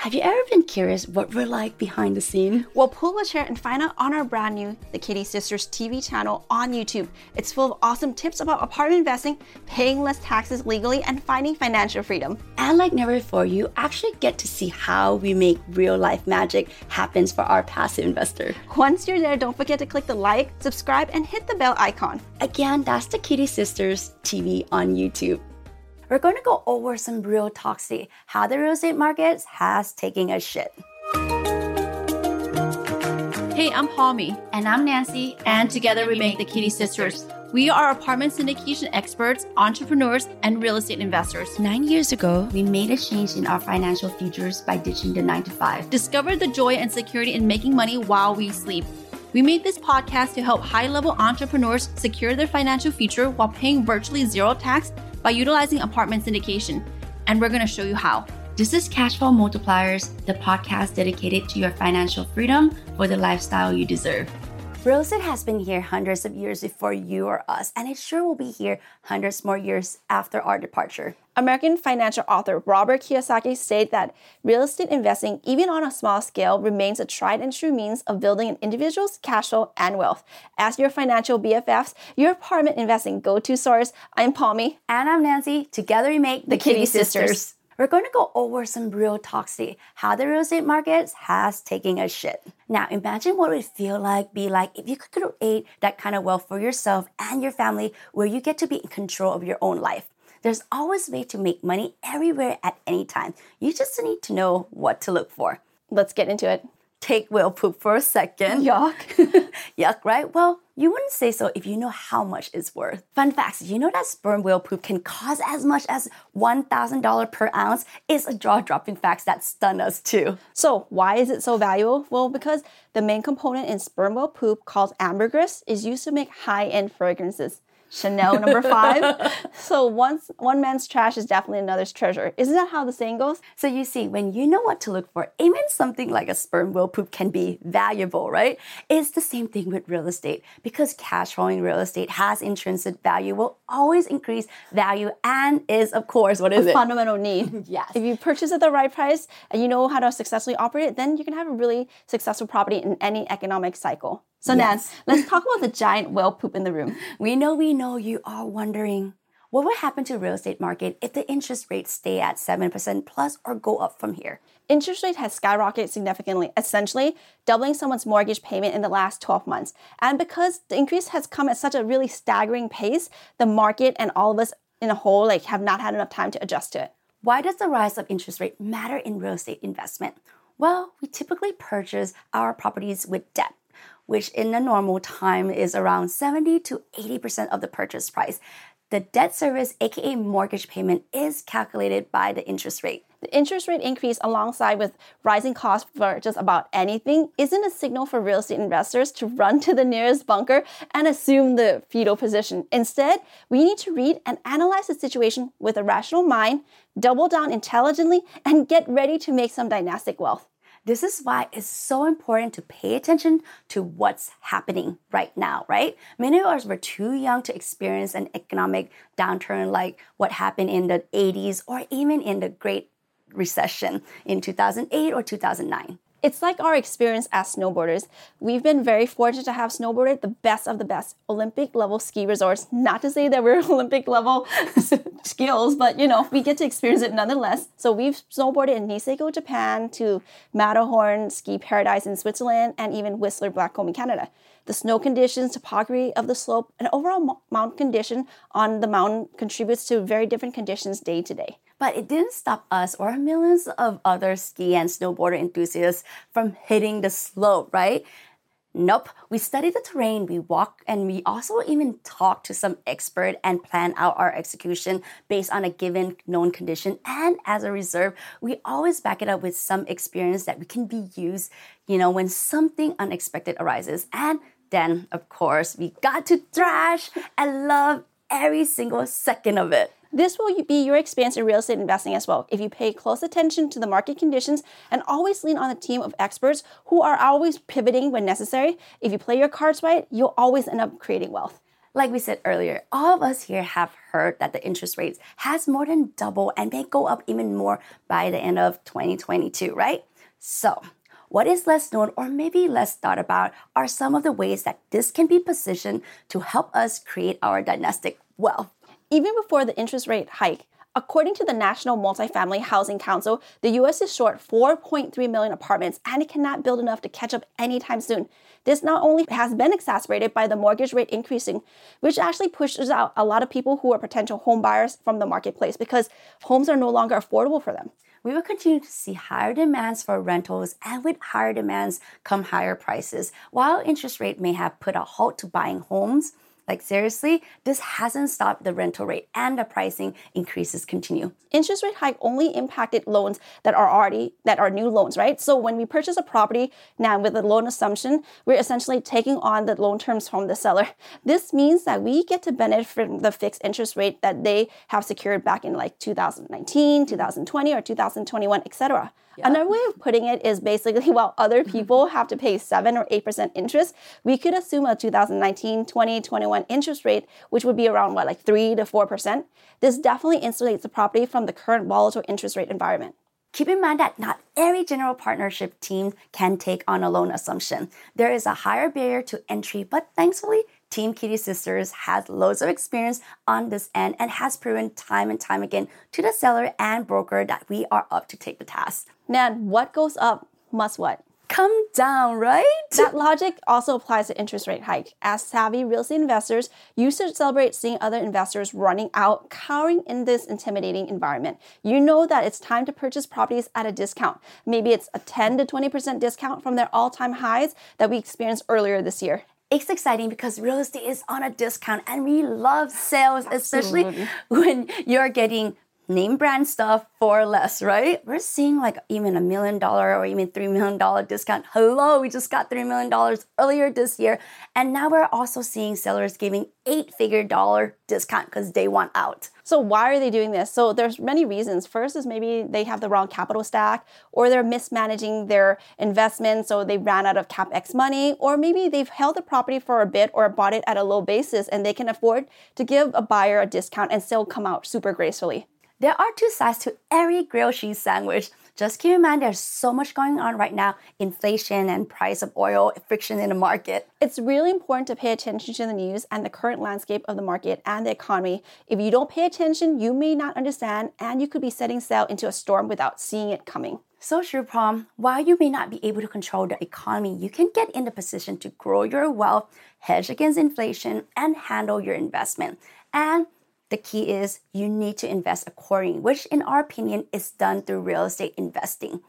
Have you ever been curious what we're like behind the scene? Well, pull a chair and find out on our brand new The Kitti Sisters TV channel on YouTube. It's full of awesome tips about apartment investing, paying less taxes legally, and finding financial freedom. And like never before, you actually get to see how we make real life magic happens for our passive investor. Once you're there, don't forget to click the like, subscribe, and hit the bell icon. Again, that's The Kitti Sisters TV on YouTube we're going to go over some real talk today, how the real estate market has taken a shit. Hey, I'm Palmy. And I'm Nancy. And together we make the Kitti Sisters. We are apartment syndication experts, entrepreneurs, and real estate investors. Nine years ago, we made a change in our financial futures by ditching the nine to five. Discovered the joy and security in making money while we sleep. We made this podcast to help high level entrepreneurs secure their financial future while paying virtually zero tax by utilizing apartment syndication, and we're going to show you how. This is Cashflow Multipliers, the podcast dedicated to your financial freedom for the lifestyle you deserve. Real estate has been here hundreds of years before you or us, and it sure will be here hundreds more years after our departure. American financial author Robert Kiyosaki stated that real estate investing, even on a small scale, remains a tried and true means of building an individual's cash flow and wealth. As your financial BFFs, your apartment investing go to source, I'm Palmy. And I'm Nancy. Together we make the, the Kitti, Kitti Sisters. Sisters. We're going to go over some real talk today, how the real estate market has taken a shit. Now, imagine what it would feel like, be like if you could create that kind of wealth for yourself and your family where you get to be in control of your own life. There's always a way to make money everywhere at any time. You just need to know what to look for. Let's get into it take whale poop for a second. Yuck. Yuck, right? Well, you wouldn't say so if you know how much it's worth. Fun facts you know that sperm whale poop can cost as much as $1,000 per ounce? It's a jaw dropping fact that stun us too. So, why is it so valuable? Well, because the main component in sperm whale poop, called ambergris, is used to make high end fragrances. Chanel number five. so once one man's trash is definitely another's treasure. Isn't that how the saying goes? So you see, when you know what to look for, even something like a sperm whale poop can be valuable, right? It's the same thing with real estate because cash flowing real estate has intrinsic value, will always increase value, and is of course what is a it? Fundamental need. yes. If you purchase at the right price and you know how to successfully operate it, then you can have a really successful property in any economic cycle. So yes. Nan, let's talk about the giant whale poop in the room. We know, we know you are wondering what would happen to real estate market if the interest rates stay at 7% plus or go up from here? Interest rate has skyrocketed significantly, essentially doubling someone's mortgage payment in the last 12 months. And because the increase has come at such a really staggering pace, the market and all of us in a whole like have not had enough time to adjust to it. Why does the rise of interest rate matter in real estate investment? Well, we typically purchase our properties with debt which in a normal time is around 70 to 80% of the purchase price. The debt service, aka mortgage payment, is calculated by the interest rate. The interest rate increase alongside with rising costs for just about anything isn't a signal for real estate investors to run to the nearest bunker and assume the fetal position. Instead, we need to read and analyze the situation with a rational mind, double down intelligently, and get ready to make some dynastic wealth. This is why it's so important to pay attention to what's happening right now, right? Many of us were too young to experience an economic downturn like what happened in the 80s or even in the Great Recession in 2008 or 2009. It's like our experience as snowboarders. We've been very fortunate to have snowboarded the best of the best Olympic level ski resorts. Not to say that we're Olympic level skills, but you know, we get to experience it nonetheless. So we've snowboarded in Niseko, Japan, to Matterhorn Ski Paradise in Switzerland, and even Whistler Blackcomb in Canada. The snow conditions, topography of the slope, and overall mountain condition on the mountain contributes to very different conditions day to day. But it didn't stop us or millions of other ski and snowboarder enthusiasts from hitting the slope, right? Nope. We study the terrain, we walk, and we also even talk to some expert and plan out our execution based on a given known condition. And as a reserve, we always back it up with some experience that we can be used, you know, when something unexpected arises. And then, of course, we got to thrash and love every single second of it. This will be your experience in real estate investing as well. If you pay close attention to the market conditions and always lean on a team of experts who are always pivoting when necessary, if you play your cards right, you'll always end up creating wealth. Like we said earlier, all of us here have heard that the interest rates has more than doubled and may go up even more by the end of 2022, right? So, what is less known or maybe less thought about are some of the ways that this can be positioned to help us create our dynastic wealth even before the interest rate hike. According to the National Multifamily Housing Council, the US is short 4.3 million apartments and it cannot build enough to catch up anytime soon. This not only has been exacerbated by the mortgage rate increasing, which actually pushes out a lot of people who are potential home buyers from the marketplace because homes are no longer affordable for them. We will continue to see higher demands for rentals, and with higher demands come higher prices. While interest rate may have put a halt to buying homes, like seriously, this hasn't stopped the rental rate and the pricing increases continue. Interest rate hike only impacted loans that are already that are new loans, right? So when we purchase a property now with a loan assumption, we're essentially taking on the loan terms from the seller. This means that we get to benefit from the fixed interest rate that they have secured back in like 2019, 2020 or 2021, etc. Another way of putting it is basically while other mm-hmm. people have to pay 7 or 8% interest, we could assume a 2019, 20, 21 interest rate, which would be around what, like 3 to 4%. This definitely insulates the property from the current volatile interest rate environment. Keep in mind that not every general partnership team can take on a loan assumption. There is a higher barrier to entry, but thankfully, Team Kitti Sisters has loads of experience on this end and has proven time and time again to the seller and broker that we are up to take the task. Nan, what goes up must what? Come down, right? That logic also applies to interest rate hike. As savvy real estate investors, you should celebrate seeing other investors running out, cowering in this intimidating environment. You know that it's time to purchase properties at a discount. Maybe it's a 10 to 20% discount from their all-time highs that we experienced earlier this year it's exciting because real estate is on a discount and we love sales, especially Absolutely. when you're getting name brand stuff for less, right? We're seeing like even a million dollar or even $3 million discount. Hello, we just got $3 million earlier this year. And now we're also seeing sellers giving eight figure dollar discount because they want out. So why are they doing this? So there's many reasons. First is maybe they have the wrong capital stack or they're mismanaging their investment so they ran out of capex money or maybe they've held the property for a bit or bought it at a low basis and they can afford to give a buyer a discount and still come out super gracefully. There are two sides to every grilled cheese sandwich. Just keep in mind there's so much going on right now inflation and price of oil, friction in the market. It's really important to pay attention to the news and the current landscape of the market and the economy. If you don't pay attention, you may not understand and you could be setting sail into a storm without seeing it coming. So true, Prom. While you may not be able to control the economy, you can get in the position to grow your wealth, hedge against inflation, and handle your investment. And the key is you need to invest accordingly, which, in our opinion, is done through real estate investing.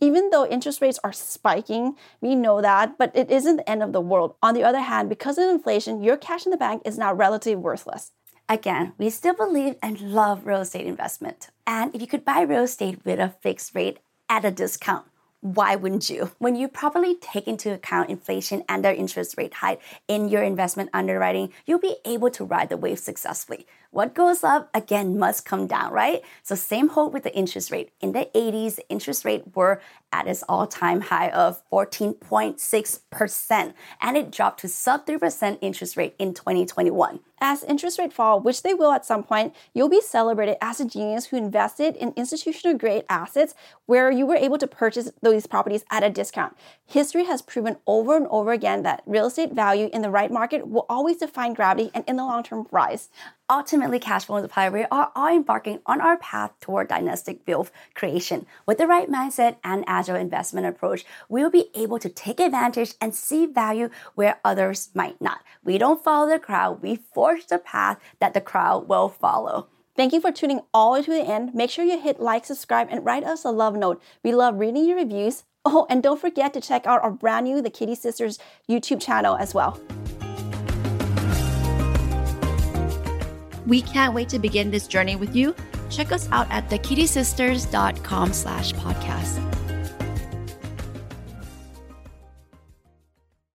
Even though interest rates are spiking, we know that, but it isn't the end of the world. On the other hand, because of inflation, your cash in the bank is now relatively worthless. Again, we still believe and love real estate investment. And if you could buy real estate with a fixed rate at a discount, why wouldn't you? When you properly take into account inflation and their interest rate hike in your investment underwriting, you'll be able to ride the wave successfully. what goes up again must come down, right? So same hold with the interest rate. In the 80s, interest rate were at its all-time high of 14.6%, and it dropped to sub 3% interest rate in 2021. As interest rates fall, which they will at some point, you'll be celebrated as a genius who invested in institutional grade assets where you were able to purchase those properties at a discount. History has proven over and over again that real estate value in the right market will always define gravity and in the long term rise. Ultimately, cash flow multiplier, we are all embarking on our path toward dynastic wealth creation. With the right mindset and agile investment approach, we will be able to take advantage and see value where others might not. We don't follow the crowd, we forge the path that the crowd will follow. Thank you for tuning all the way to the end. Make sure you hit like, subscribe, and write us a love note. We love reading your reviews. Oh, and don't forget to check out our brand new The Kitti Sisters YouTube channel as well. We can't wait to begin this journey with you. Check us out at thekittisisters.com slash podcast.